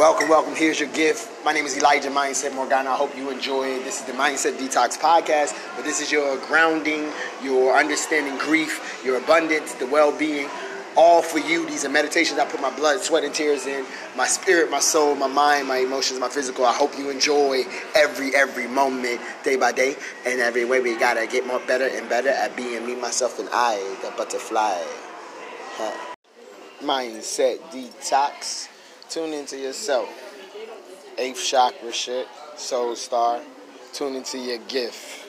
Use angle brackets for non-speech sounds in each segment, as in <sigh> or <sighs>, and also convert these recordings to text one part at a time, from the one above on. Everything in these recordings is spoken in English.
Welcome, welcome. Here's your gift. My name is Elijah Mindset Morgana. I hope you enjoy it. This is the Mindset Detox Podcast, but this is your grounding, your understanding grief, your abundance, the well being, all for you. These are meditations I put my blood, sweat, and tears in, my spirit, my soul, my mind, my emotions, my physical. I hope you enjoy every, every moment, day by day, and every way we gotta get more better and better at being me, myself, and I, the butterfly. Huh. Mindset Detox. Tune into yourself. Eighth chakra shit. Soul star. Tune into your gift.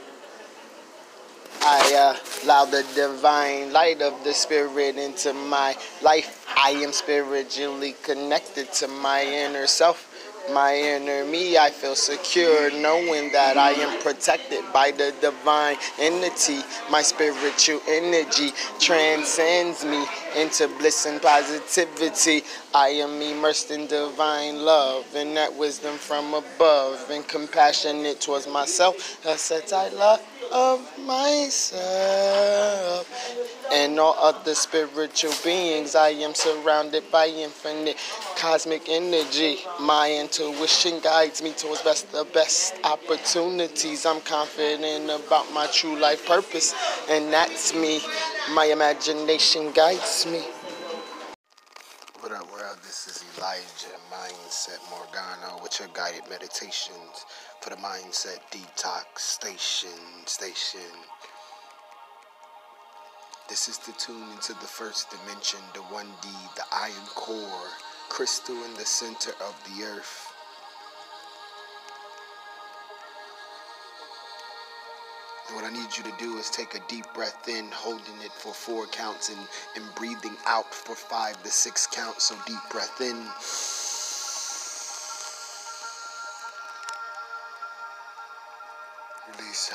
I uh, allow the divine light of the spirit into my life. I am spiritually connected to my inner self my inner me. I feel secure knowing that I am protected by the divine entity. My spiritual energy transcends me into bliss and positivity. I am immersed in divine love and that wisdom from above and compassionate towards myself. I said I love of myself and all other spiritual beings. I am surrounded by infinite cosmic energy. My intuition guides me towards best the best opportunities. I'm confident about my true life purpose, and that's me. My imagination guides me. What up, world? This is Elijah Mindset Morgana with your guided meditations for the Mindset Detox Station. Station. This is the tune into the first dimension, the 1D, the iron core, crystal in the center of the earth. What I need you to do is take a deep breath in, holding it for four counts, and, and breathing out for five to six counts. So deep breath in. Release.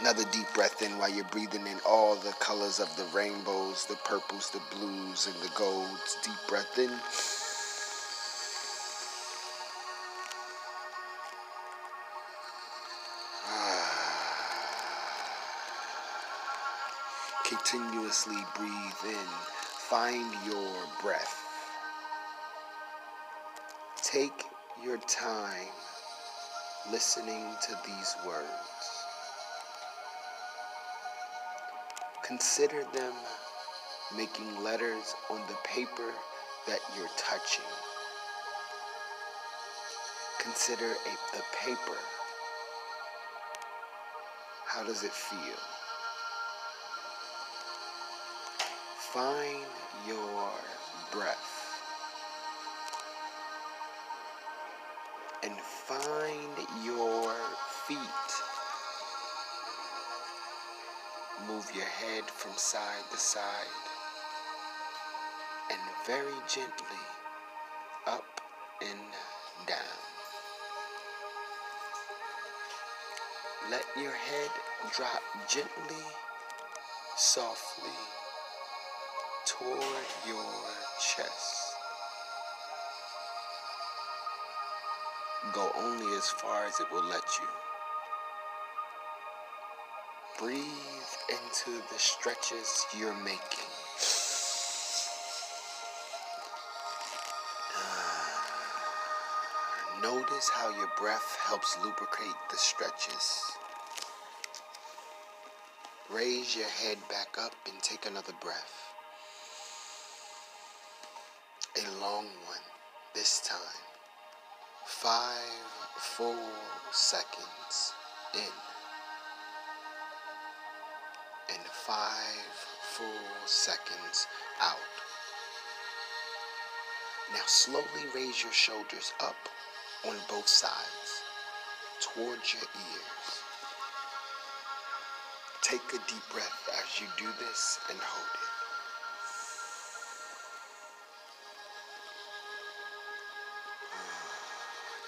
Another deep breath in while you're breathing in all the colors of the rainbows, the purples, the blues, and the golds. Deep breath in. <sighs> Continuously breathe in. Find your breath. Take your time listening to these words. Consider them making letters on the paper that you're touching. Consider a, the paper. How does it feel? Find your breath. Your head from side to side and very gently up and down. Let your head drop gently, softly toward your chest. Go only as far as it will let you. Breathe into the stretches you're making. Ah, notice how your breath helps lubricate the stretches. Raise your head back up and take another breath. A long one this time. Five full seconds in. Five full seconds out. Now slowly raise your shoulders up on both sides towards your ears. Take a deep breath as you do this and hold it.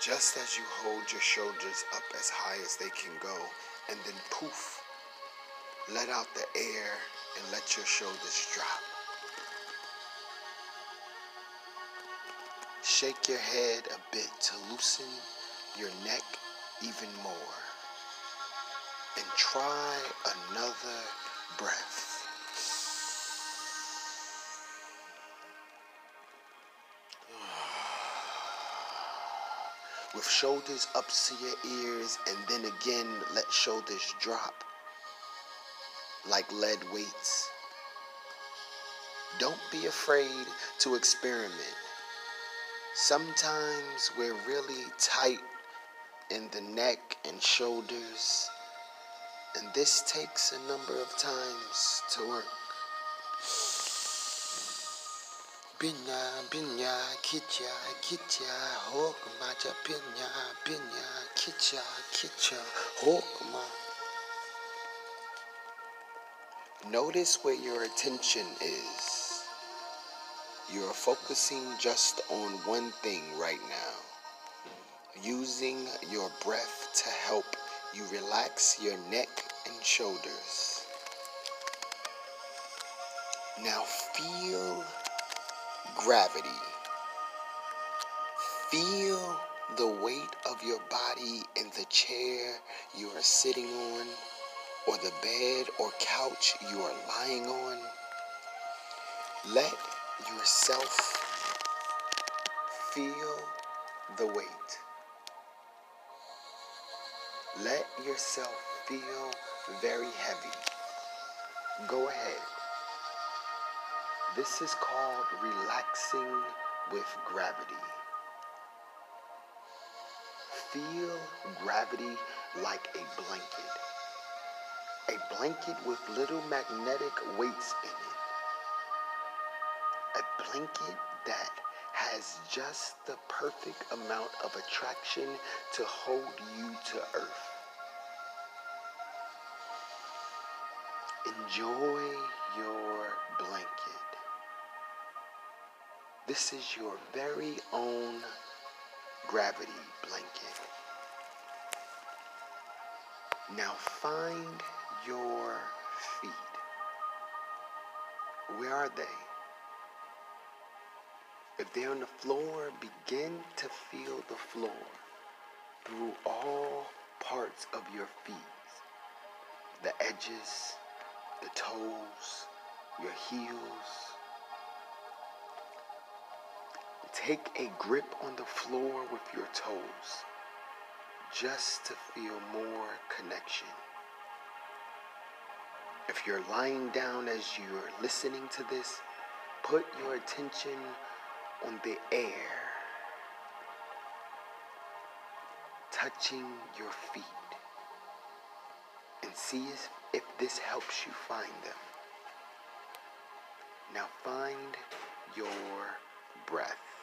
Just as you hold your shoulders up as high as they can go, and then poof, let out the air and let your shoulders drop. Shake your head a bit to loosen your neck even more. And try another breath. <sighs> With shoulders up to your ears, and then again, let shoulders drop like lead weights. Don't be afraid to experiment. Sometimes we're really tight in the neck and shoulders, and this takes a number of times to work. Pinya, pinya, kitcha, kitcha, hokma, pinya, pinya, kitcha, kitcha, hokma. Notice where your attention is. You are focusing just on one thing right now. Using your breath to help you relax your neck and shoulders. Now feel gravity. Feel the weight of your body in the chair you are sitting on, or the bed or couch you are lying on. Let yourself feel the weight. Let yourself feel very heavy. Go ahead. This is called relaxing with gravity. Feel gravity like a blanket. A blanket with little magnetic weights in it. A blanket that has just the perfect amount of attraction to hold you to earth. Enjoy your blanket. This is your very own gravity blanket. Now find your feet. Where are they? If they're on the floor, begin to feel the floor through all parts of your feet the edges, the toes, your heels Take a grip on the floor with your toes just to feel more connection. If you're lying down as you're listening to this, put your attention on the air touching your feet and see if, this helps you find them. Now find your breath.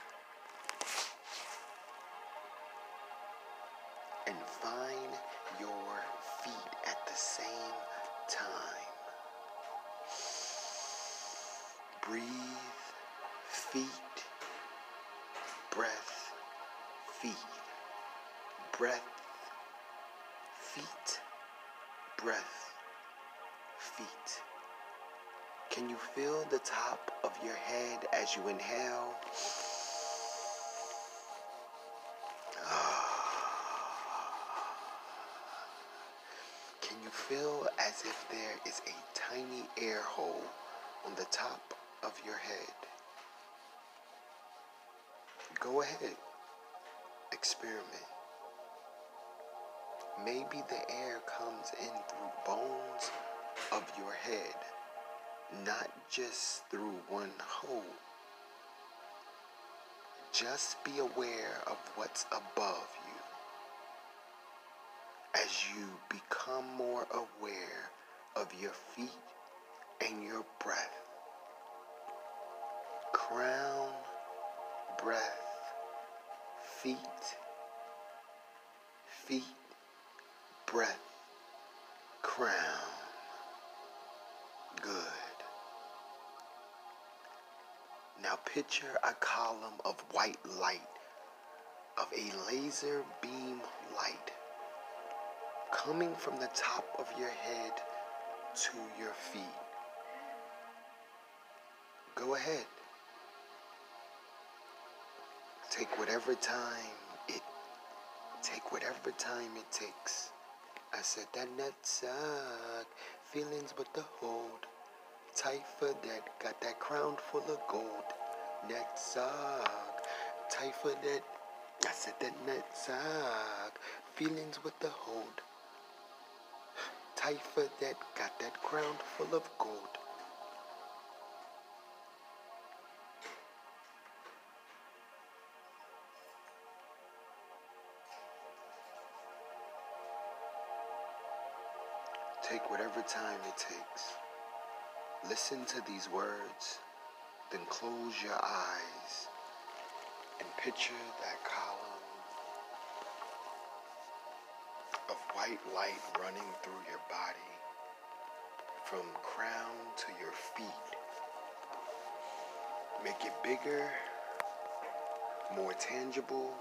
Is a tiny air hole on the top of your head. Go ahead, experiment. Maybe the air comes in through bones of your head, not just through one hole. Just be aware of what's above you as you become more aware of your feet and your breath. Crown, breath, feet, feet, breath, crown. Good. Now picture a column of white light, of a laser beam light coming from the top of your head to your feet. Go ahead. Take whatever time it take whatever time it takes. I said that net suck, feelings but the hold. Tight for that, got that crown full of gold. Netzach, tight for that, I said that net suck. Feelings with the hold. Typha that got that crown full of gold. Take whatever time it takes. Listen to these words, then close your eyes and picture that column white light running through your body from crown to your feet. Make it bigger, more tangible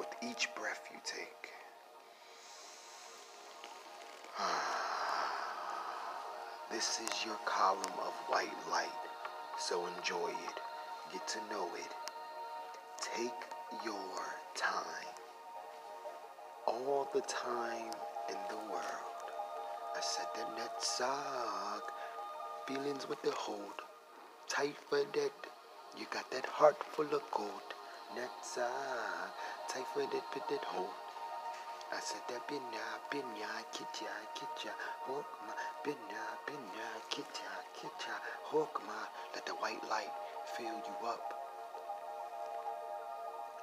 with each breath you take. <sighs> This is your column of white light, so enjoy it. Get to know it. Take your time. All the time in the world. I said the Netzach. Feelings with the hold. Tight for that. You got that heart full of gold. Net suck. Tight for that, put that hold. I said that binya, binya, kitya, kitya, hokma, binya, binya, kitya, kitya, hokma. Let the white light fill you up.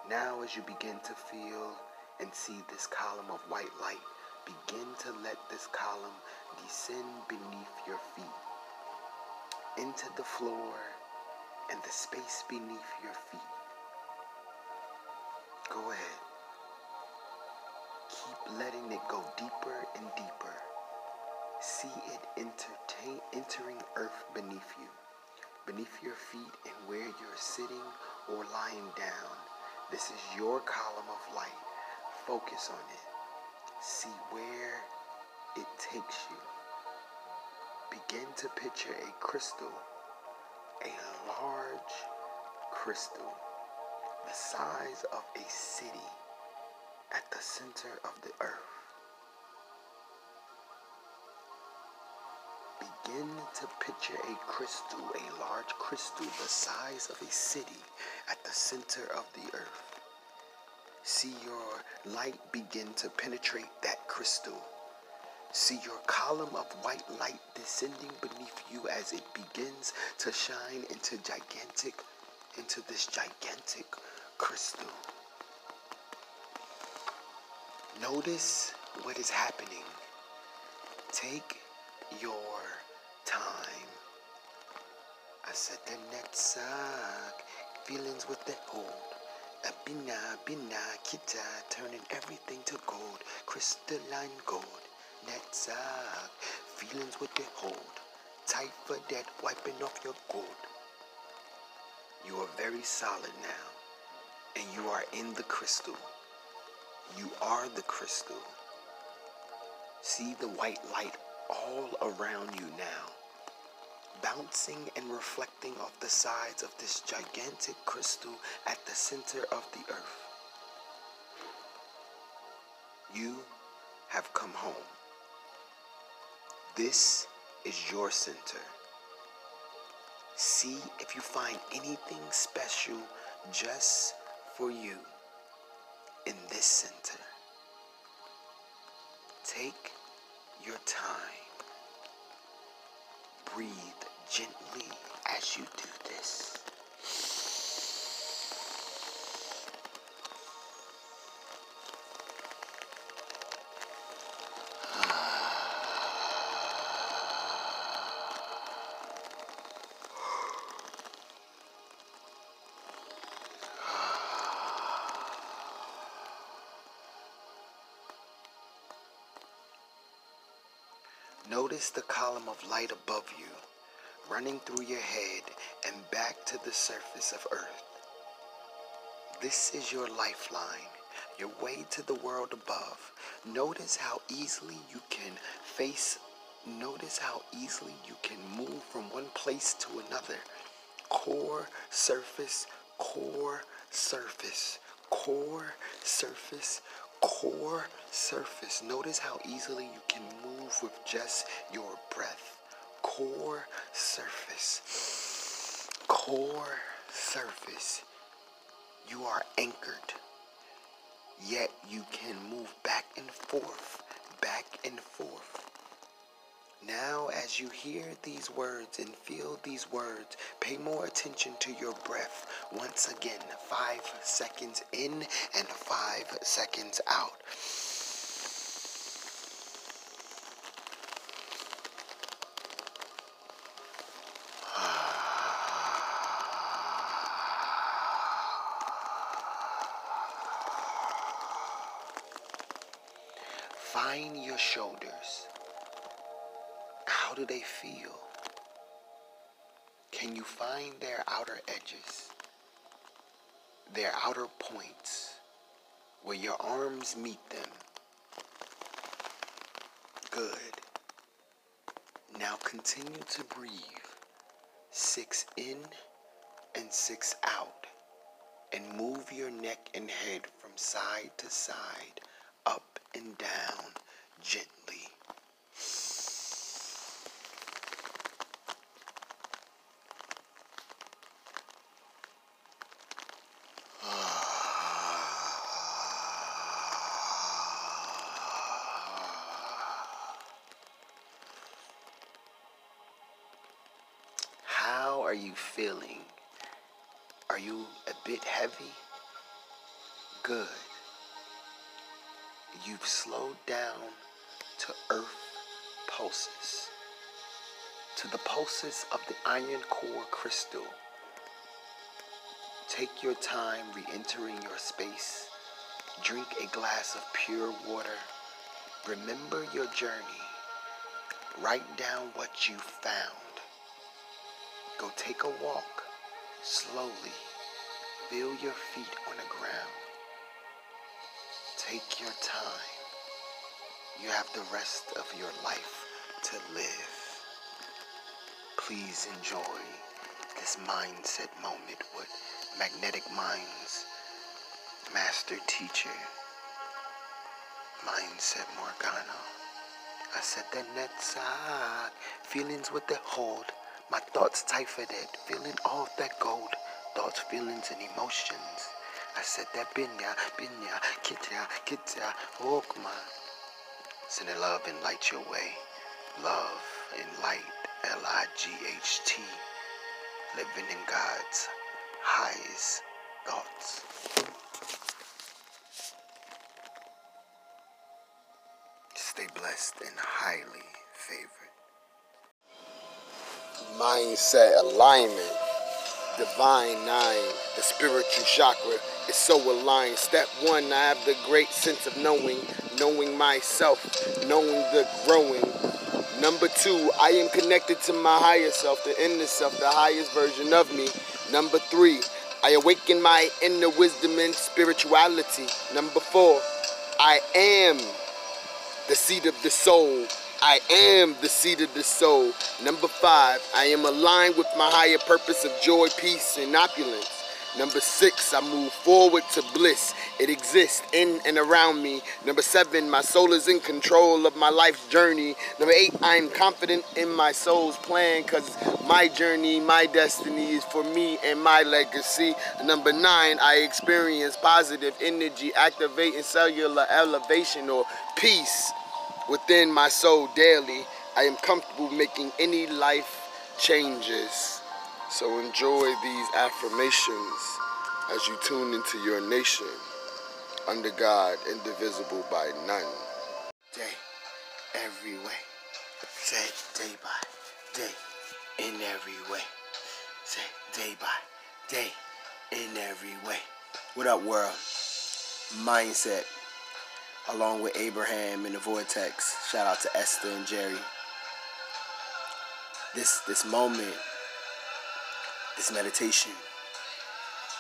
Now as you begin to feel and see this column of white light, begin to let this column descend beneath your feet into the floor and the space beneath your feet. Go ahead keep letting it go deeper and deeper. See it entertain, entering earth beneath you, beneath your feet and where you're sitting or lying down. This is your column of light. Focus on it. See where it takes you. Begin to picture a crystal, a large crystal, the size of a city at the center of the earth. Begin to picture a crystal, a large crystal the size of a city at the center of the earth. See your light begin to penetrate that crystal. See your column of white light descending beneath you as it begins to shine into gigantic, into this gigantic crystal. Notice what is happening. Take your time. I said the Netzach. Feelings with the hold. A bina, kita, turning everything to gold. Crystalline gold. Net suck. Feelings with the hold. Tight for that, wiping off your gold. You are very solid now. And you are in the crystal. You are the crystal. See the white light all around you now, bouncing and reflecting off the sides of this gigantic crystal at the center of the earth. You have come home. This is your center. See if you find anything special just for you in this center. Take your time. Breathe gently as you do this. Notice the column of light above you, running through your head and back to the surface of Earth. This is your lifeline, your way to the world above. Notice how easily you can face, notice how easily you can move from one place to another. Core, surface, core, surface, core, surface, core surface. Notice how easily you can move with just your breath. Core surface. Core surface. You are anchored. yet you can move back and forth, back and forth. Now, as you hear these words and feel these words, pay more attention to your breath. Once again, five seconds in and five seconds out. Outer points, where your arms meet them? Good. Now continue to breathe. Six in and six out. And move your neck and head from side to side, up and down, gently. Feeling? Are you a bit heavy? Good. You've slowed down to earth pulses, to the pulses of the iron core crystal. Take your time re entering your space. Drink a glass of pure water. Remember your journey. Write down what you found. Go take a walk slowly. Feel your feet on the ground. Take your time. You have the rest of your life to live. Please enjoy this mindset moment with Magnetic Minds Master Teacher Mindset Morgano. I said the nets are feelings with the hold. My thoughts typhoided, feeling all that gold. Thoughts, feelings, and emotions. I said that binya, binya, kitya, kitya, okma. Send it love and light your way. Love and light, L-I-G-H-T. Living in God's highest thoughts. Stay blessed and highly favored. Mindset alignment. Divine nine, the spiritual chakra is so aligned. Step one, I have the great sense of knowing, knowing myself, knowing the growing. Number two, I am connected to my higher self, the inner self, the highest version of me. Number three, I awaken my inner wisdom and spirituality. Number four, I am the seed of the soul. I am the seed of the soul. Number five, I am aligned with my higher purpose of joy, peace, and opulence. Number six, I move forward to bliss. It exists in and around me. Number seven, my soul is in control of my life's journey. Number eight, I am confident in my soul's plan because my journey, my destiny is for me and my legacy. Number nine, I experience positive energy, activating cellular elevation or peace within my soul daily. I am comfortable making any life changes. So enjoy these affirmations as you tune into your nation under God, indivisible by none. Day, every way. Say day by day, in every way. Say day by day, in every way. What up, world? Mindset along with Abraham in the Vortex. Shout out to Esther and Jerry. This this moment, this meditation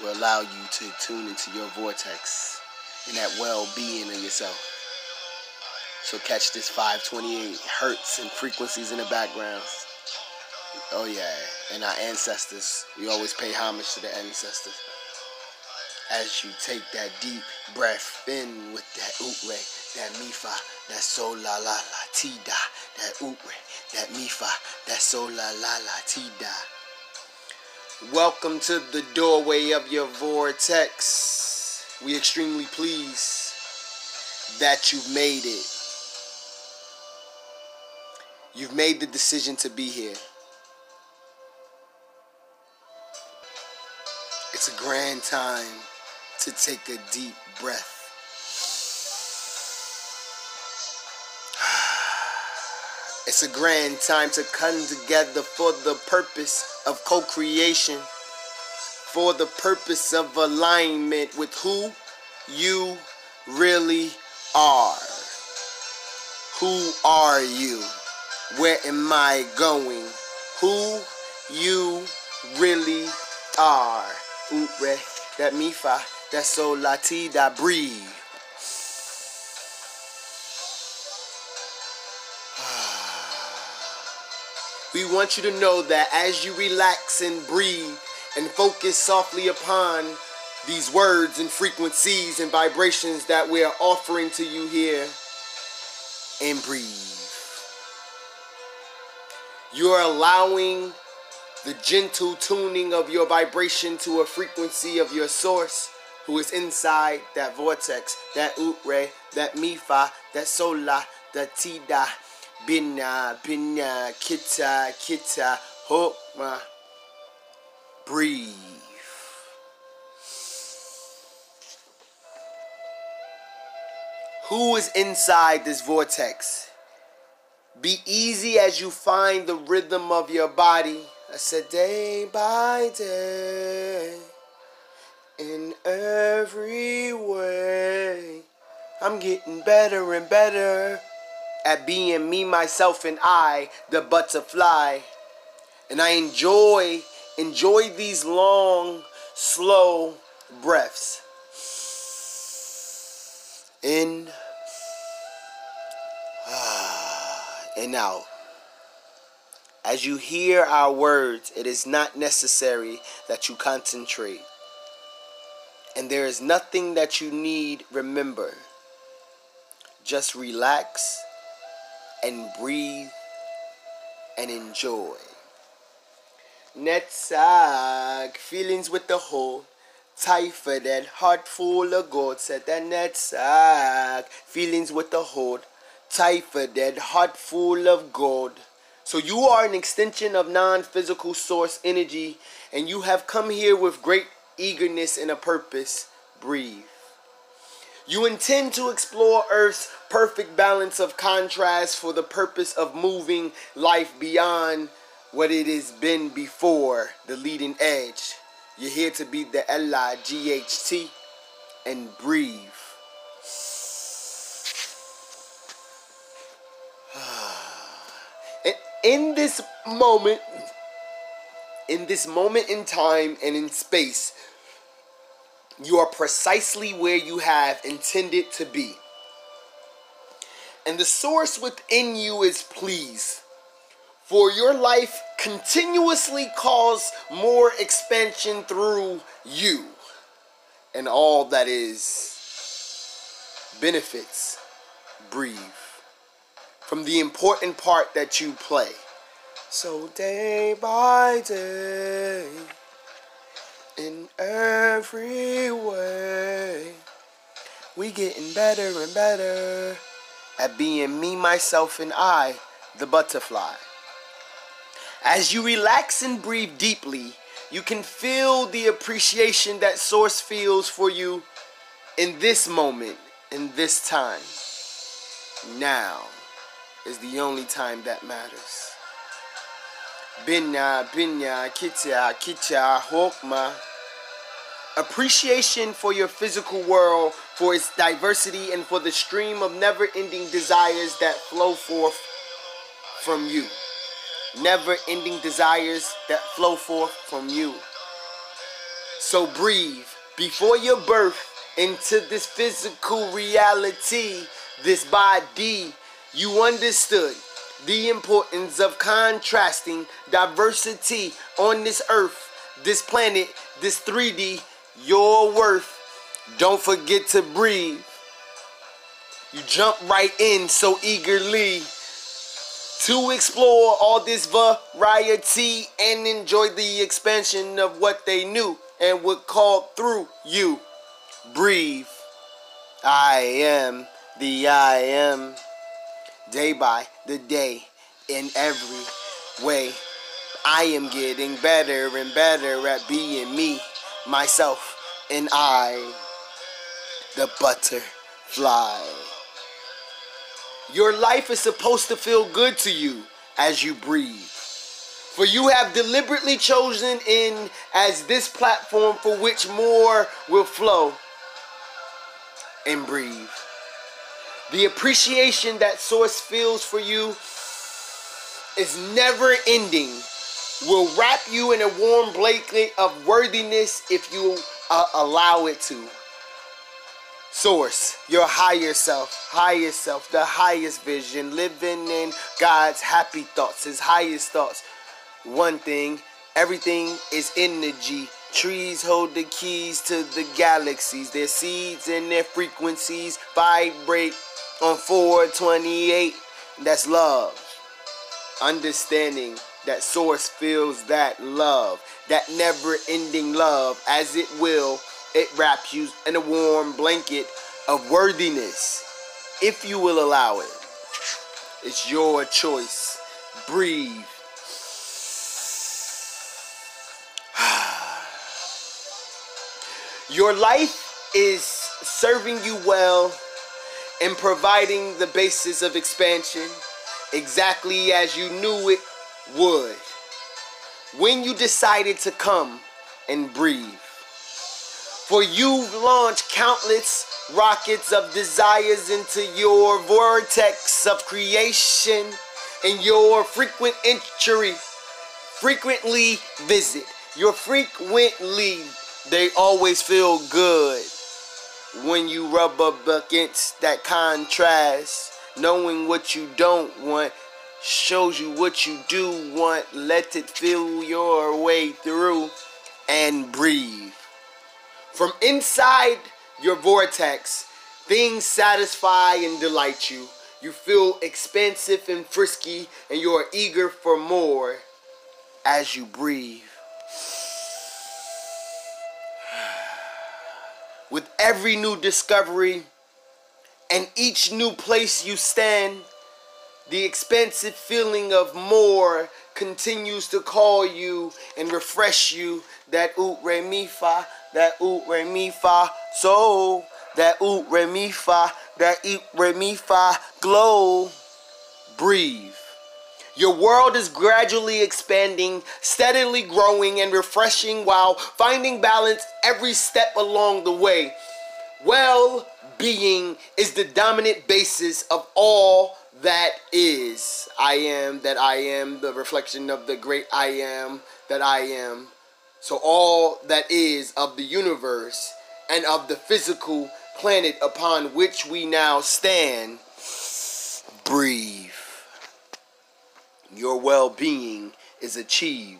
will allow you to tune into your vortex and that well-being of yourself. So catch this 528 hertz and frequencies in the background. Oh yeah, and our ancestors. We always pay homage to the ancestors as you take that deep breath in with that uwe, that mifa, that sol la la la tida, that uwe, that mifa, that sol la la la tida. Welcome to the doorway of your vortex. We extremely pleased that you've made it. You've made the decision to be here. It's a grand time to take a deep breath. <sighs> It's a grand time to come together for the purpose of co creation, for the purpose of alignment with who you really are. Who are you? Where am I going? Who you really are. Ure, that me mifa, that so latida breathe. <sighs> We want you to know that as you relax and breathe and focus softly upon these words and frequencies and vibrations that we are offering to you here and breathe. You're allowing the gentle tuning of your vibration to a frequency of your source who is inside that vortex, that utre, that mifa, that sola, that tida, bina, bina, kita, kita, homa. Breathe. Who is inside this vortex? Be easy as you find the rhythm of your body. I said, day by day, in every way, I'm getting better and better at being me, myself, and I, the butterfly. And I enjoy, enjoy these long, slow breaths. In ah, and out. As you hear our words, it is not necessary that you concentrate. And there is nothing that you need remember. Just relax and breathe and enjoy. Netzach, feelings with the whole. for that heart full of gold, said that netzach, feelings with the hold. for that heart full of gold. So you are an extension of non-physical source energy, and you have come here with great eagerness and a purpose. Breathe. You intend to explore Earth's perfect balance of contrast for the purpose of moving life beyond what it has been before the leading edge. You're here to be the L-I-G-H-T and breathe. <sighs> and in this moment, in this moment in time and in space, you are precisely where you have intended to be. And the source within you is pleased. For your life continuously calls more expansion through you and all that is benefits. Breathe. From the important part that you play. So day by day in every way. We getting better and better at being me, myself, and I, the butterfly. As you relax and breathe deeply, you can feel the appreciation that Source feels for you in this moment, in this time. Now is the only time that matters. Binya, binya, kitya, kitya, hokma. Appreciation for your physical world, for its diversity, and for the stream of never ending desires that flow forth from you. Never ending desires that flow forth from you. So breathe before your birth into this physical reality, this body, you understood the importance of contrasting diversity on this earth, this planet, this 3D, your worth. Don't forget to breathe. You jump right in so eagerly to explore all this variety and enjoy the expansion of what they knew and would call through you. Breathe. I am the I am day by the day in every way. I am getting better and better at being me, myself, and I, the butterfly. Your life is supposed to feel good to you as you breathe. For you have deliberately chosen in as this platform for which more will flow and breathe. The appreciation that Source feels for you is never ending. Will wrap you in a warm blanket of worthiness if you uh, allow it to. Source, your higher self, higher self, the highest vision, living in God's happy thoughts, His highest thoughts. One thing, everything is energy. Trees hold the keys to the galaxies. Their seeds and their frequencies vibrate on 428. That's love. Understanding that source feels that love, that never ending love, as it will it wraps you in a warm blanket of worthiness, if you will allow it. It's your choice. Breathe. <sighs> Your life is serving you well and providing the basis of expansion exactly as you knew it would when you decided to come and breathe. For you've launched countless rockets of desires into your vortex of creation and your frequent entry, frequently visit. Your frequently, they always feel good when you rub up against that contrast. Knowing what you don't want shows you what you do want. Let it feel your way through and breathe. From inside your vortex, things satisfy and delight you. You feel expansive and frisky, and you are eager for more as you breathe. With every new discovery and each new place you stand, the expansive feeling of more continues to call you and refresh you. That oot re mi fa. That oot re mi fa. So that oot re mi fa. That eat re mi fa. Glow. Breathe your world is gradually expanding steadily growing and refreshing while finding balance every step along the way. Well being is the dominant basis of all that is. I am that i am the reflection of the great i am that i am. So all that is of the universe and of the physical planet upon which we now stand, breathe. Your well being is achieved.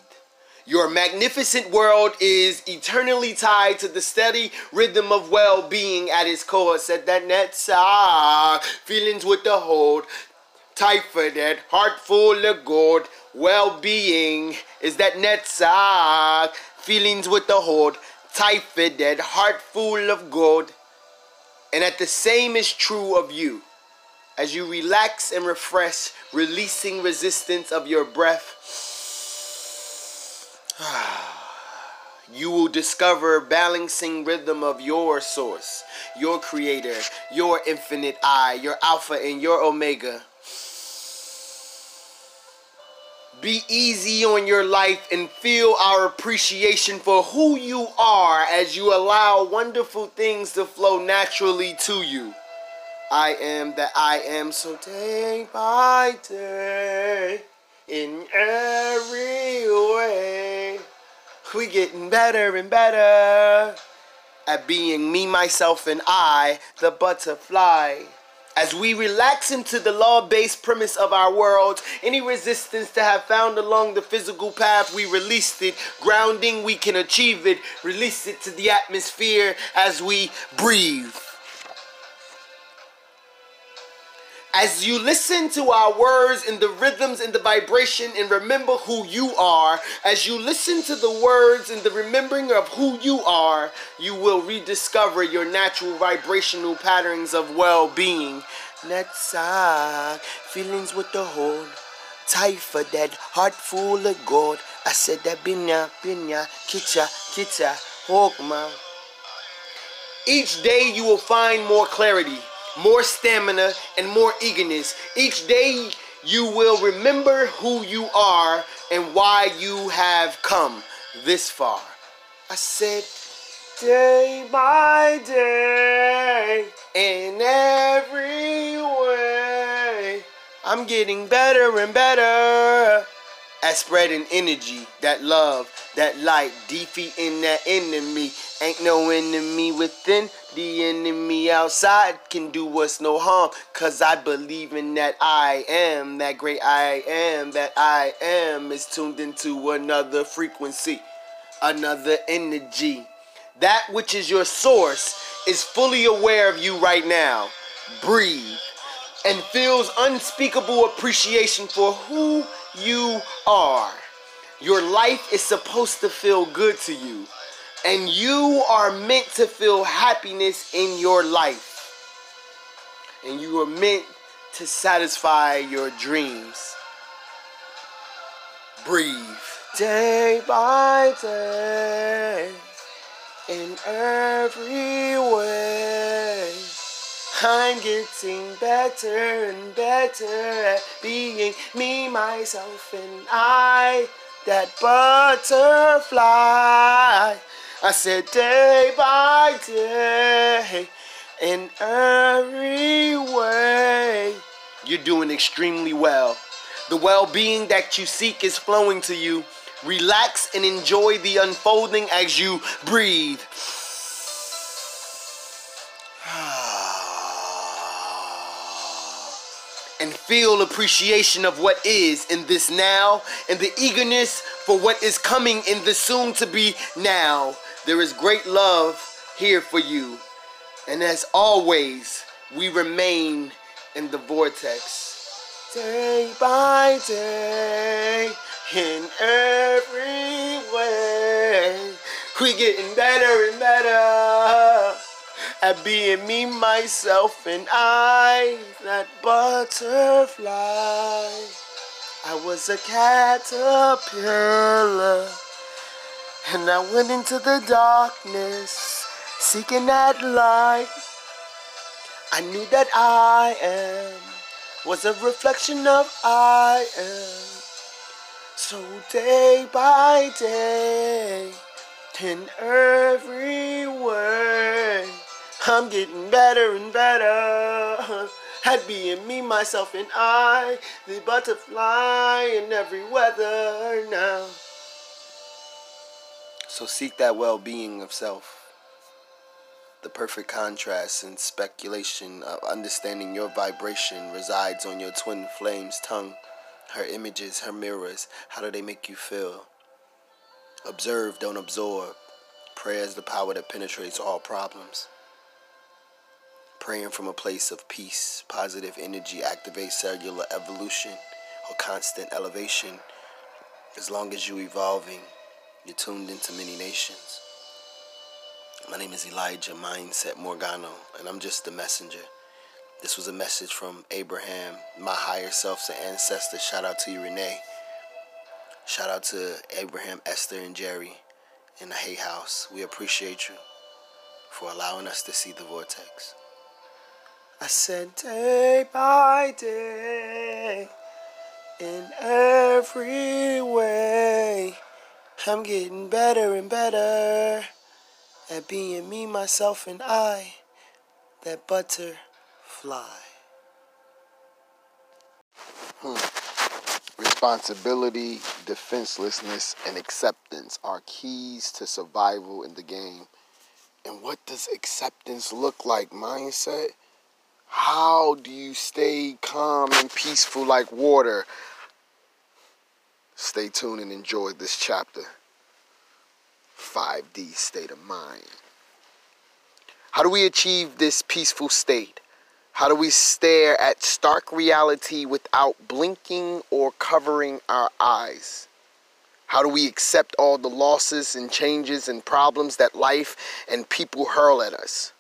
Your magnificent world is eternally tied to the steady rhythm of well being at its core. Said that net ah, feelings with the hold, tight for that, heart full of gold. Well being is that net feelings with the hold, tight fitted, heart full of gold. And that the same is true of you. As you relax and refresh, releasing resistance of your breath, <sighs> you will discover balancing rhythm of your source, your creator, your infinite I, your alpha and your omega. Be easy on your life and feel our appreciation for who you are as you allow wonderful things to flow naturally to you. I am that I am, so day by day, in every way, we getting better and better at being me, myself, and I, the butterfly. As we relax into the law based premise of our world, any resistance to have found along the physical path, we released it. Grounding, we can achieve it. Release it to the atmosphere as we breathe. As you listen to our words and the rhythms and the vibration and remember who you are, as you listen to the words and the remembering of who you are, you will rediscover your natural vibrational patterns of well being. Netzach, feelings with the whole. For that heart full of gold. I said that binya, binya, kitcha, kitcha, hokma. Each day you will find more clarity more stamina, and more eagerness. Each day you will remember who you are and why you have come this far. I said, day by day, in every way, I'm getting better and better at spreading energy, that love, that light, defeating that enemy. Ain't no enemy within, the enemy outside can do us no harm. Cause I believe in that I am, that great I am, that I am is tuned into another frequency, another energy. That which is your source is fully aware of you right now. Breathe and feels unspeakable appreciation for who you are. Your life is supposed to feel good to you. And you are meant to feel happiness in your life. And you are meant to satisfy your dreams. Breathe. Day by day, in every way. I'm getting better and better at being me, myself, and I, that butterfly. I said day by day, in every way. You're doing extremely well. The well being that you seek is flowing to you. Relax and enjoy the unfolding as you breathe. <sighs> and feel appreciation of what is in this now and the eagerness for what is coming in the soon to be now. There is great love here for you. And as always, we remain in the vortex. Day by day, in every way, we getting better and better at being me, myself, and I, that butterfly. I was a caterpillar, and I went into the darkness, seeking that light. I knew that I am was a reflection of I am. So day by day, in every way. I'm getting better and better at being me, myself, and I, the butterfly in every weather now. So seek that well being of self. The perfect contrast and speculation of understanding your vibration resides on your twin flame's tongue. Her images, her mirrors, how do they make you feel? Observe, don't absorb. Prayer is the power that penetrates all problems. Praying from a place of peace, positive energy activates cellular evolution or constant elevation. As long as you're evolving, you're tuned into many nations. My name is Elijah Mindset Morgano, and I'm just the messenger. This was a message from Abraham, my higher self's an ancestor. Shout out to you, Renee. Shout out to Abraham, Esther, and Jerry in the Hay House. We appreciate you for allowing us to see the vortex. I said day by day, in every way, I'm getting better and better at being me, myself, and I, that butterfly. Hmm. Responsibility, defenselessness, and acceptance are keys to survival in the game. And what does acceptance look like, mindset? How do you stay calm and peaceful like water? Stay tuned and enjoy this chapter 5D state of mind. How do we achieve this peaceful state? How do we stare at stark reality without blinking or covering our eyes? How do we accept all the losses and changes and problems that life and people hurl at us?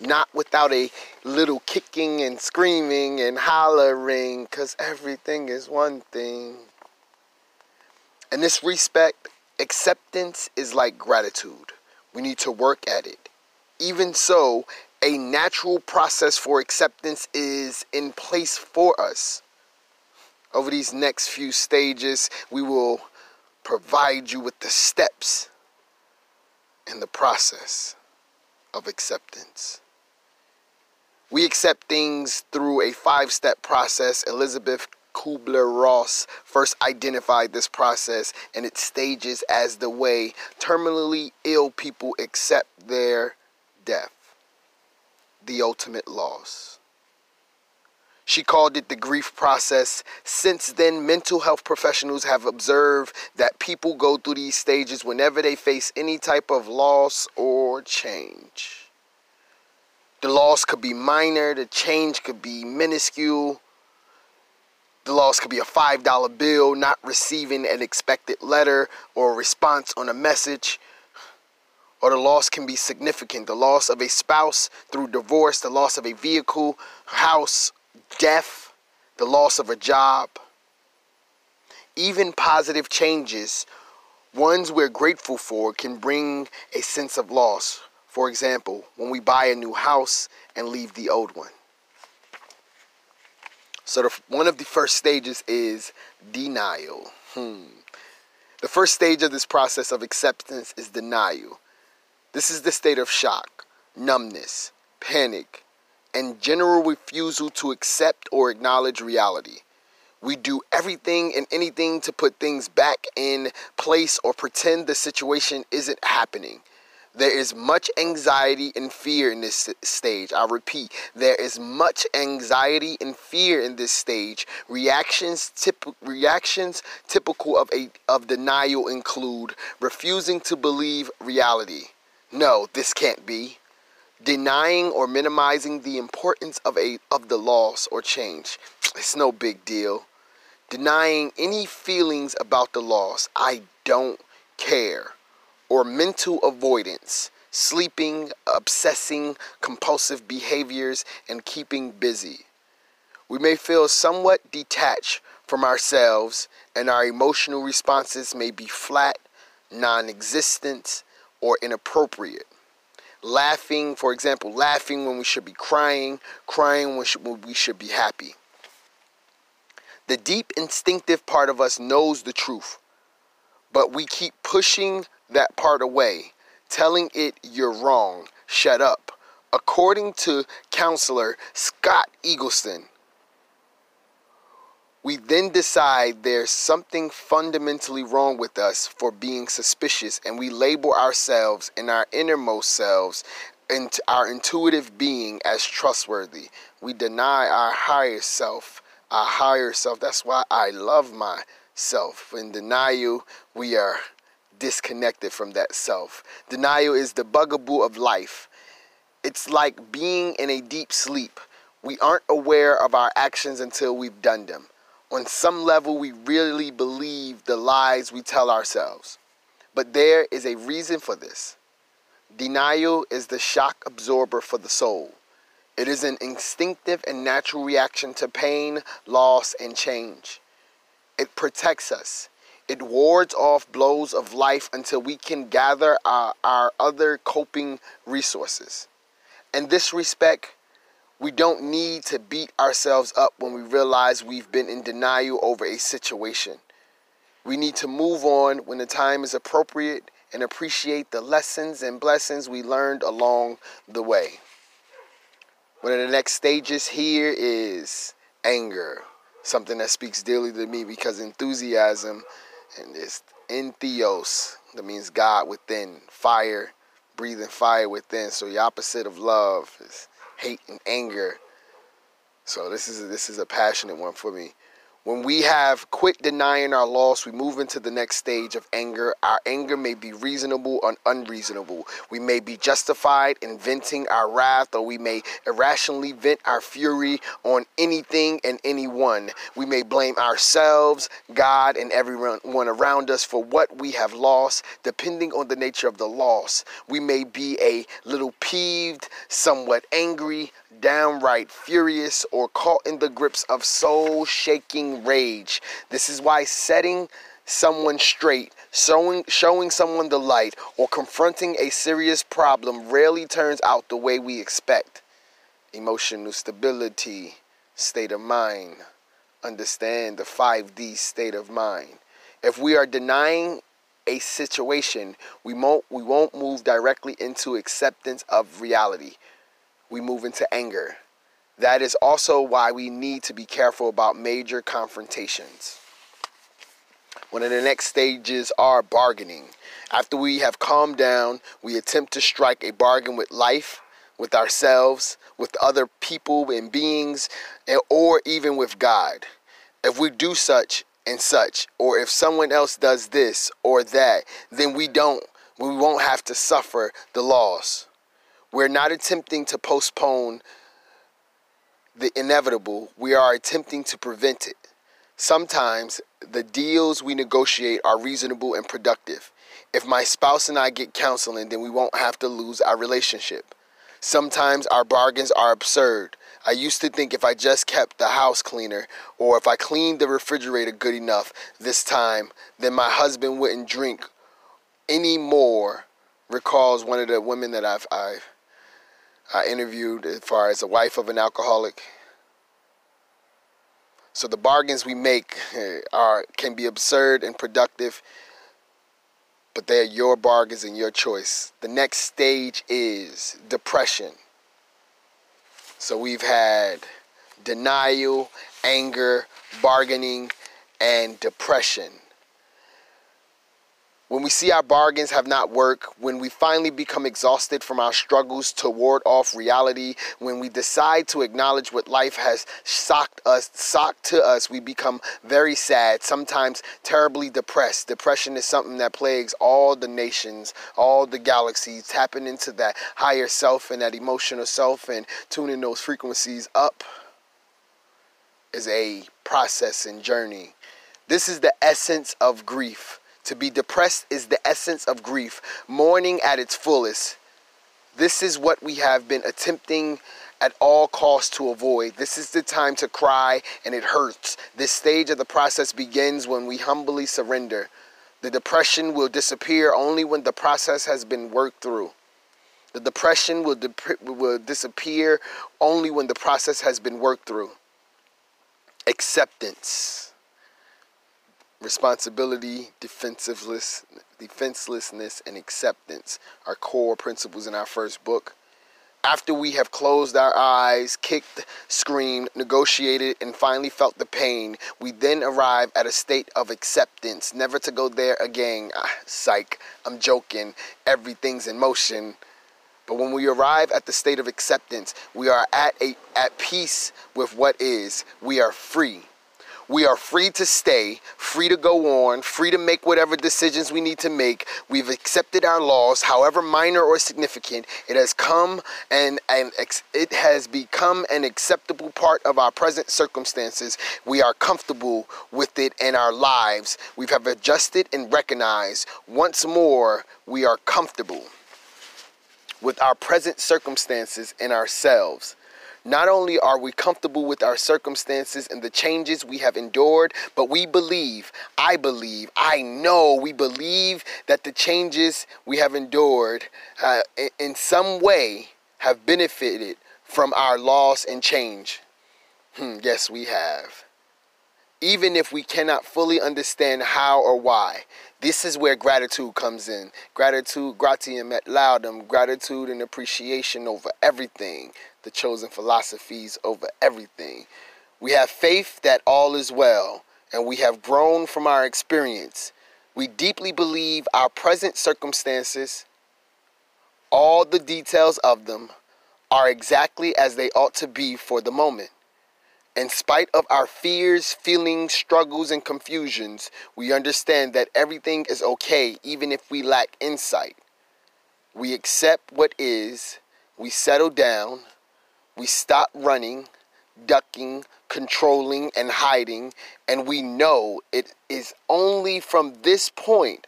Not without a little kicking and screaming and hollering, because everything is one thing. In this respect, acceptance is like gratitude. We need to work at it. Even so, a natural process for acceptance is in place for us. Over these next few stages, we will provide you with the steps in the process of acceptance. We accept things through a five step process. Elisabeth Kubler Ross first identified this process and its stages as the way terminally ill people accept their death the ultimate loss. She called it the grief process. Since then, mental health professionals have observed that people go through these stages whenever they face any type of loss or change. The loss could be minor, the change could be minuscule. The loss could be a $5 bill, not receiving an expected letter or response on a message, or the loss can be significant. The loss of a spouse through divorce, the loss of a vehicle, house, death, the loss of a job. Even positive changes, ones we're grateful for, can bring a sense of loss. For example, when we buy a new house and leave the old one. So, the, one of the first stages is denial. Hmm. The first stage of this process of acceptance is denial. This is the state of shock, numbness, panic, and general refusal to accept or acknowledge reality. We do everything and anything to put things back in place or pretend the situation isn't happening. There is much anxiety and fear in this stage. I repeat, there is much anxiety and fear in this stage. Reactions, tip, reactions typical of a of denial include refusing to believe reality, no, this can't be. Denying or minimizing the importance of a of the loss or change. It's no big deal. Denying any feelings about the loss. I don't care. Or mental avoidance. Sleeping, obsessing, compulsive behaviors, and keeping busy. We may feel somewhat detached from ourselves, and our emotional responses may be flat, non existent, or inappropriate. Laughing, for example, laughing when we should be crying, crying when we should be happy. The deep instinctive part of us knows the truth, but we keep pushing that part away, telling it you're wrong, shut up. According to counselor Scott Egleston, we then decide there's something fundamentally wrong with us for being suspicious, and we label ourselves and our innermost selves and our intuitive being as trustworthy. We deny our higher self, our higher self. That's why I love myself. In denial, we are disconnected from that self. Denial is the bugaboo of life. It's like being in a deep sleep. We aren't aware of our actions until we've done them on some level, we really believe the lies we tell ourselves. But there is a reason for this. Denial is the shock absorber for the soul. It is an instinctive and natural reaction to pain, loss, and change. It protects us. It wards off blows of life until we can gather our, our other coping resources. In this respect, we don't need to beat ourselves up when we realize we've been in denial over a situation. We need to move on when the time is appropriate and appreciate the lessons and blessings we learned along the way. One of the next stages here is anger, something that speaks dearly to me because enthusiasm and this entheos, that means God within, fire, breathing fire within. So the opposite of love is hate and anger. So this is this is a passionate one for me. When we have quit denying our loss, we move into the next stage of anger. Our anger may be reasonable or unreasonable. We may be justified in venting our wrath, or we may irrationally vent our fury on anything and anyone. We may blame ourselves, God, and everyone around us for what we have lost, depending on the nature of the loss. We may be a little peeved, somewhat angry, downright furious, or caught in the grips of soul shaking rage. This is why setting someone straight, showing, showing someone the light, or confronting a serious problem rarely turns out the way we expect. Emotional stability, state of mind. Understand the 5D state of mind. If we are denying a situation, we won't, we won't move directly into acceptance of reality we move into anger. That is also why we need to be careful about major confrontations. One of the next stages are bargaining. After we have calmed down, we attempt to strike a bargain with life, with ourselves, with other people and beings, or even with God. If we do such and such, or if someone else does this or that, then we don't, we won't have to suffer the loss. We're not attempting to postpone the inevitable, we are attempting to prevent it. Sometimes the deals we negotiate are reasonable and productive. If my spouse and I get counseling, then we won't have to lose our relationship. Sometimes our bargains are absurd. I used to think if I just kept the house cleaner or if I cleaned the refrigerator good enough this time, then my husband wouldn't drink anymore. Recalls one of the women that I've, I've I interviewed as far as a wife of an alcoholic. So the bargains we make eh, are can be absurd and productive, but they're your bargains and your choice. The next stage is depression. So we've had denial, anger, bargaining, and depression when we see our bargains have not worked, when we finally become exhausted from our struggles to ward off reality, when we decide to acknowledge what life has socked us, socked to us, we become very sad, sometimes terribly depressed. Depression is something that plagues all the nations, all the galaxies, tapping into that higher self and that emotional self and tuning those frequencies up is a process and journey. This is the essence of grief to be depressed is the essence of grief, mourning at its fullest. This is what we have been attempting at all costs to avoid. This is the time to cry and it hurts. This stage of the process begins when we humbly surrender. The depression will disappear only when the process has been worked through. The depression will, will disappear only when the process has been worked through. Acceptance responsibility, defensiveless, defenselessness, and acceptance are core principles in our first book. After we have closed our eyes, kicked, screamed, negotiated, and finally felt the pain, we then arrive at a state of acceptance, never to go there again. Ah, psych, I'm joking. Everything's in motion. But when we arrive at the state of acceptance, we are at a at peace with what is. We are free. We are free to stay, free to go on, free to make whatever decisions we need to make. We've accepted our loss, however minor or significant. It has come and, and it has become an acceptable part of our present circumstances. We are comfortable with it in our lives. We have adjusted and recognized once more we are comfortable with our present circumstances and ourselves. Not only are we comfortable with our circumstances and the changes we have endured, but we believe, I believe, I know we believe that the changes we have endured uh, in some way have benefited from our loss and change. Hmm, yes, we have. Even if we cannot fully understand how or why, this is where gratitude comes in. Gratitude, gratium et laudum, gratitude and appreciation over everything, the chosen philosophies over everything. We have faith that all is well, and we have grown from our experience. We deeply believe our present circumstances, all the details of them, are exactly as they ought to be for the moment. In spite of our fears, feelings, struggles, and confusions, we understand that everything is okay even if we lack insight. We accept what is, we settle down, we stop running, ducking, controlling, and hiding, and we know it is only from this point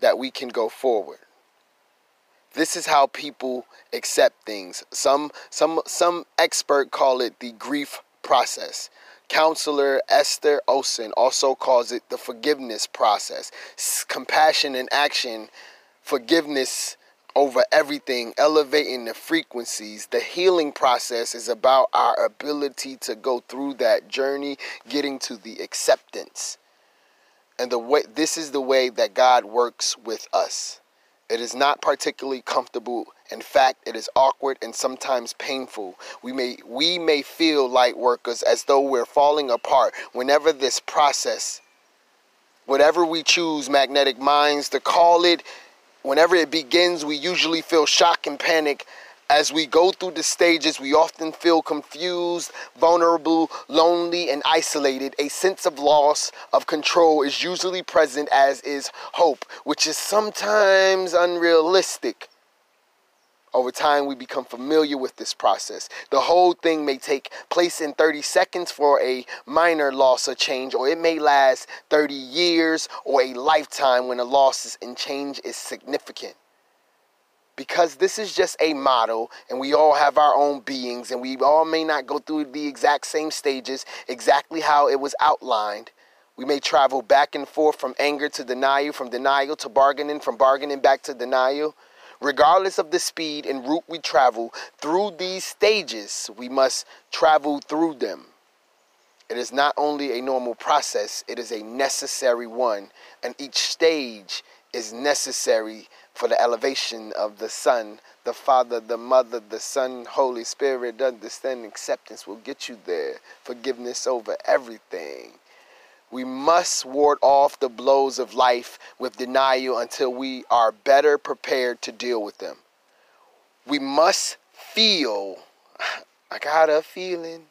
that we can go forward. This is how people accept things. Some some some expert call it the grief process. Counselor Esther Olsen also calls it the forgiveness process. Compassion in action, forgiveness over everything, elevating the frequencies. The healing process is about our ability to go through that journey, getting to the acceptance. And the way this is the way that God works with us. It is not particularly comfortable. In fact, it is awkward and sometimes painful. We may we may feel light workers as though we're falling apart whenever this process whatever we choose magnetic minds to call it whenever it begins, we usually feel shock and panic. As we go through the stages, we often feel confused, vulnerable, lonely, and isolated. A sense of loss of control is usually present, as is hope, which is sometimes unrealistic. Over time, we become familiar with this process. The whole thing may take place in 30 seconds for a minor loss or change, or it may last 30 years or a lifetime when the loss and change is significant. Because this is just a model, and we all have our own beings, and we all may not go through the exact same stages, exactly how it was outlined. We may travel back and forth from anger to denial, from denial to bargaining, from bargaining back to denial. Regardless of the speed and route we travel through these stages, we must travel through them. It is not only a normal process, it is a necessary one, and each stage is necessary for the elevation of the Son, the Father, the Mother, the Son, Holy Spirit. Understanding acceptance will get you there. Forgiveness over everything. We must ward off the blows of life with denial until we are better prepared to deal with them. We must feel, <sighs> I got a feeling,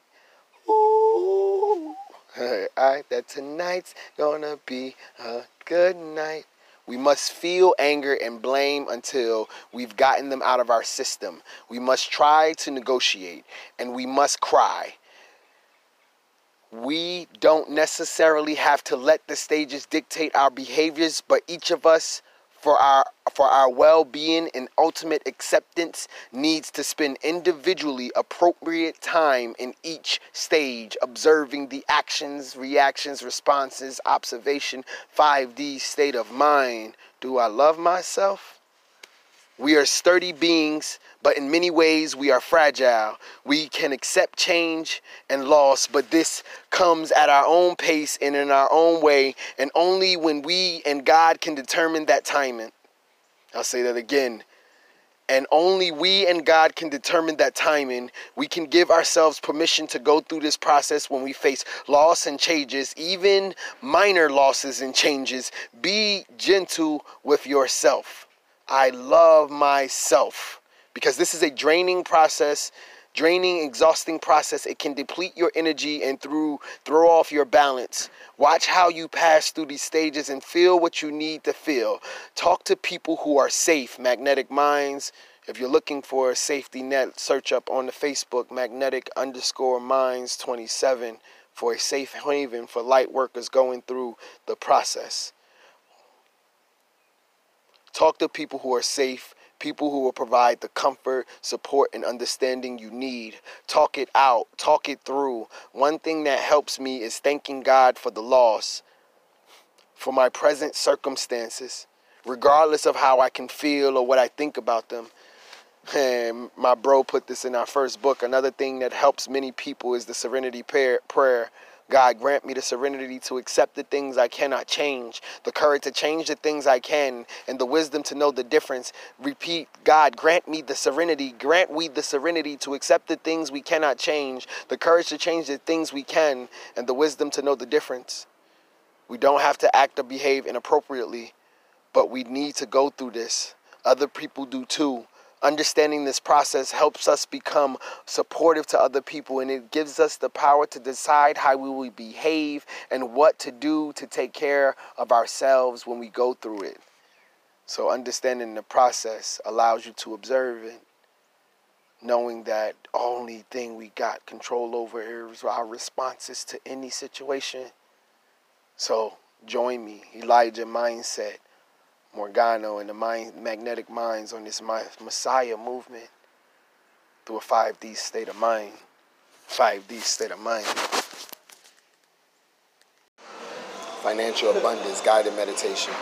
ooh, <laughs> right, that tonight's gonna be a good night. We must feel anger and blame until we've gotten them out of our system. We must try to negotiate and we must cry we don't necessarily have to let the stages dictate our behaviors, but each of us for our for our well-being and ultimate acceptance needs to spend individually appropriate time in each stage observing the actions reactions responses observation 5d state of mind. Do i love myself we are sturdy beings but in many ways we are fragile. We can accept change and loss, but this comes at our own pace and in our own way, and only when we and God can determine that timing. I'll say that again. And only we and God can determine that timing. We can give ourselves permission to go through this process when we face loss and changes, even minor losses and changes. Be gentle with yourself. I love myself. Because this is a draining process draining exhausting process. It can deplete your energy and through throw off your balance. Watch how you pass through these stages and feel what you need to feel. Talk to people who are safe. Magnetic minds if you're looking for a safety net search up on the facebook magnetic underscore minds 27 for a safe haven for light workers going through the process talk to people who are safe people who will provide the comfort, support, and understanding you need. Talk it out, talk it through. One thing that helps me is thanking God for the loss, for my present circumstances, regardless of how I can feel or what I think about them. And my bro put this in our first book. Another thing that helps many people is the serenity prayer. God, grant me the serenity to accept the things I cannot change, the courage to change the things I can, and the wisdom to know the difference. Repeat, God, grant me the serenity, grant we the serenity to accept the things we cannot change, the courage to change the things we can, and the wisdom to know the difference. We don't have to act or behave inappropriately, but we need to go through this. Other people do too. Understanding this process helps us become supportive to other people and it gives us the power to decide how we will behave and what to do to take care of ourselves when we go through it. So, understanding the process allows you to observe it, knowing that only thing we got control over is our responses to any situation. So, join me, Elijah Mindset Morgano and the mind, magnetic minds on this Messiah movement through a 5D state of mind. 5D state of mind. Financial abundance guided meditation.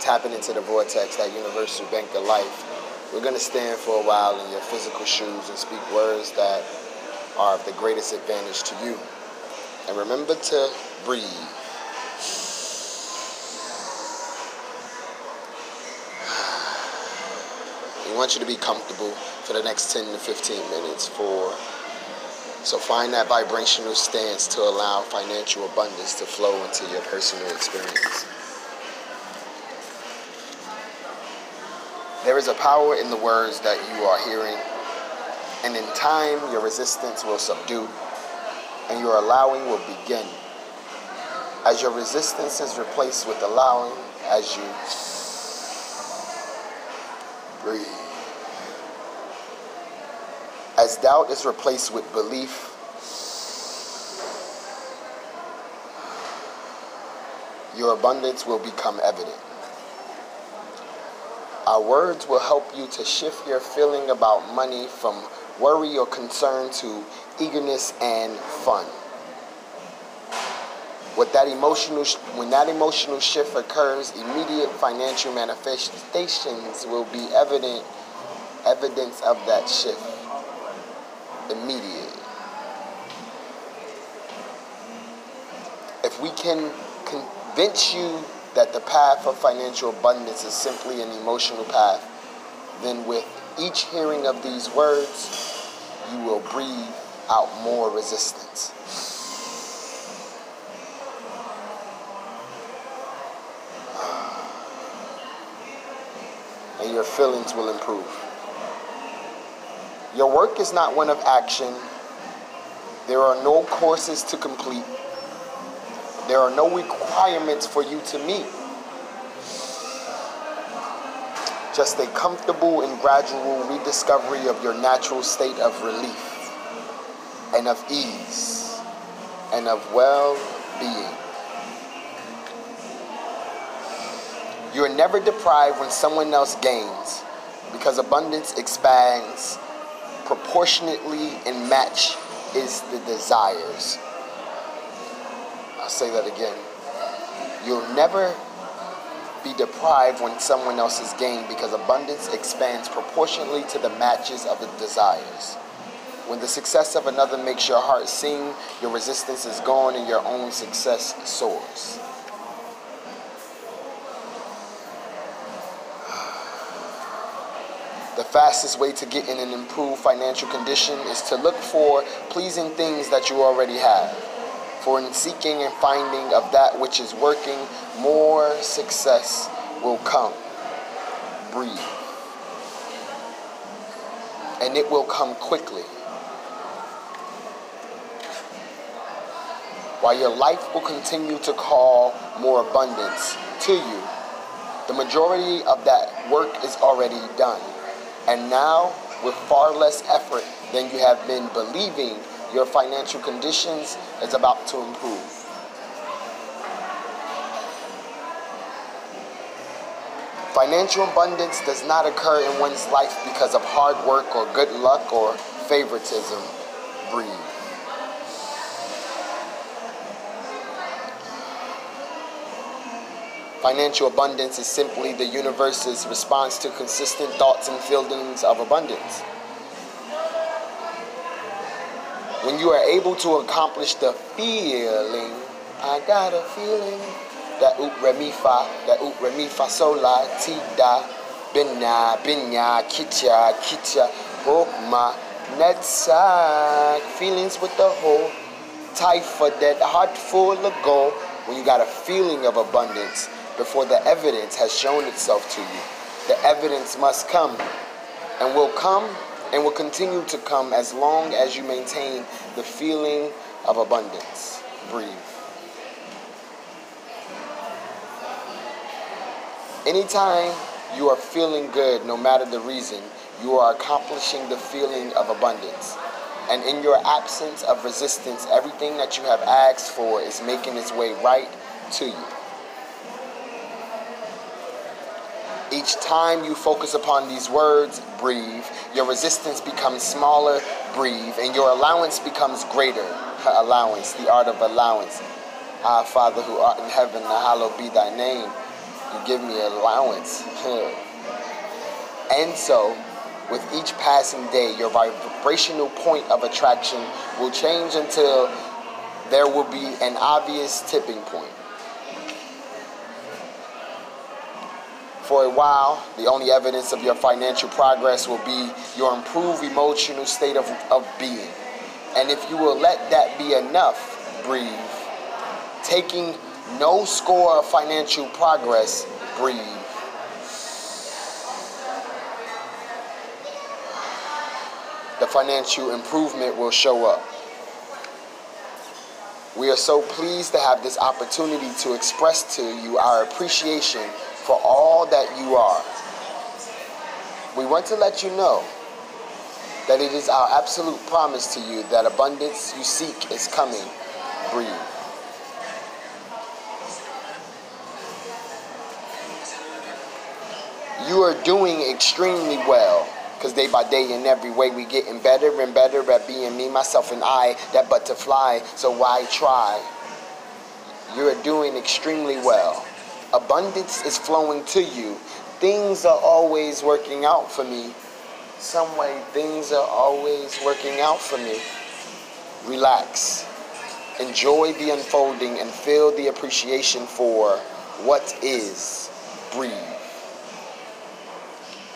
Tapping into the vortex, that universal bank of life. We're going to stand for a while in your physical shoes and speak words that are of the greatest advantage to you. And remember to breathe. We want you to be comfortable for the next 10 to 15 minutes for so find that vibrational stance to allow financial abundance to flow into your personal experience. There is a power in the words that you are hearing, and in time your resistance will subdue and your allowing will begin. As your resistance is replaced with allowing, as you breathe. As doubt is replaced with belief, your abundance will become evident. Our words will help you to shift your feeling about money from worry or concern to eagerness and fun. With that emotional, when that emotional shift occurs, immediate financial manifestations will be evident, evidence of that shift immediate. If we can convince you that the path of financial abundance is simply an emotional path, then with each hearing of these words, you will breathe out more resistance. And your feelings will improve. Your work is not one of action. There are no courses to complete. There are no requirements for you to meet. Just a comfortable and gradual rediscovery of your natural state of relief and of ease and of well being. You are never deprived when someone else gains because abundance expands proportionately and match is the desires. I'll say that again. You'll never be deprived when someone else is gained because abundance expands proportionally to the matches of the desires. When the success of another makes your heart sing, your resistance is gone and your own success soars. Fastest way to get in an improved financial condition is to look for pleasing things that you already have. For in seeking and finding of that which is working, more success will come. Breathe. And it will come quickly. While your life will continue to call more abundance to you, the majority of that work is already done. And now, with far less effort than you have been believing, your financial conditions is about to improve. Financial abundance does not occur in one's life because of hard work or good luck or favoritism. Breathe. Financial abundance is simply the universe's response to consistent thoughts and feelings of abundance. When you are able to accomplish the feeling, I got a feeling that oop re mi fa, that oop re mi fa sol la ti da, binya binya kitcha kitcha Chokmah oh, Netzach feelings with the whole type for that heart full of gold. When you got a feeling of abundance, before the evidence has shown itself to you. the evidence must come and will come and will continue to come as long as you maintain the feeling of abundance. Breathe. Anytime you are feeling good, no matter the reason, you are accomplishing the feeling of abundance. And in your absence of resistance, everything that you have asked for is making its way right to you. Each time you focus upon these words, breathe, your resistance becomes smaller, breathe, and your allowance becomes greater. Allowance, the art of allowance. Our Father who art in heaven, hallowed be thy name. You give me allowance. <laughs> and so, with each passing day, your vibrational point of attraction will change until there will be an obvious tipping point. For a while, the only evidence of your financial progress will be your improved emotional state of, of being. And if you will let that be enough, breathe. Taking no score of financial progress, breathe. The financial improvement will show up. We are so pleased to have this opportunity to express to you our appreciation for all that you are. We want to let you know that it is our absolute promise to you that abundance you seek is coming. Breathe. You are doing extremely well because day by day in every way we getting better and better at being me, myself, and I, that but to fly, so why try? You're doing extremely well. Abundance is flowing to you. Things are always working out for me. Some way, things are always working out for me. Relax. Enjoy the unfolding and feel the appreciation for what is. Breathe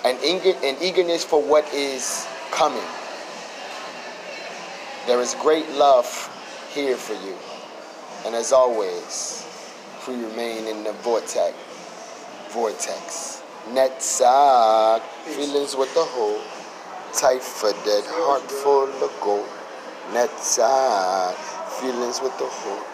an, eager, an eagerness for what is coming. There is great love here for you. And as always, we remain in the vortex. Vortex. Netzach, feelings with the whole. Tight for dead, heart full of gold. Net side, feelings with the whole.